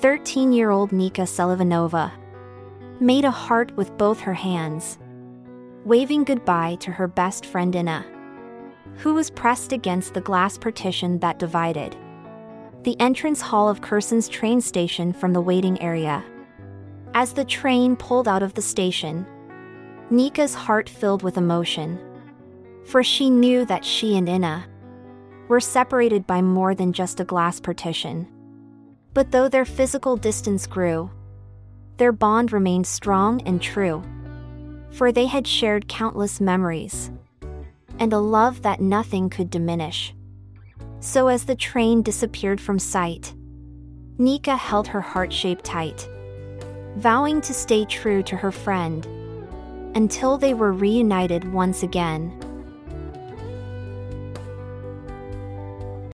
13 year old Nika Selivanova made a heart with both her hands, waving goodbye to her best friend Inna, who was pressed against the glass partition that divided the entrance hall of Kherson's train station from the waiting area. As the train pulled out of the station, Nika's heart filled with emotion, for she knew that she and Inna were separated by more than just a glass partition. But though their physical distance grew, their bond remained strong and true. For they had shared countless memories and a love that nothing could diminish. So as the train disappeared from sight, Nika held her heart shape tight, vowing to stay true to her friend until they were reunited once again.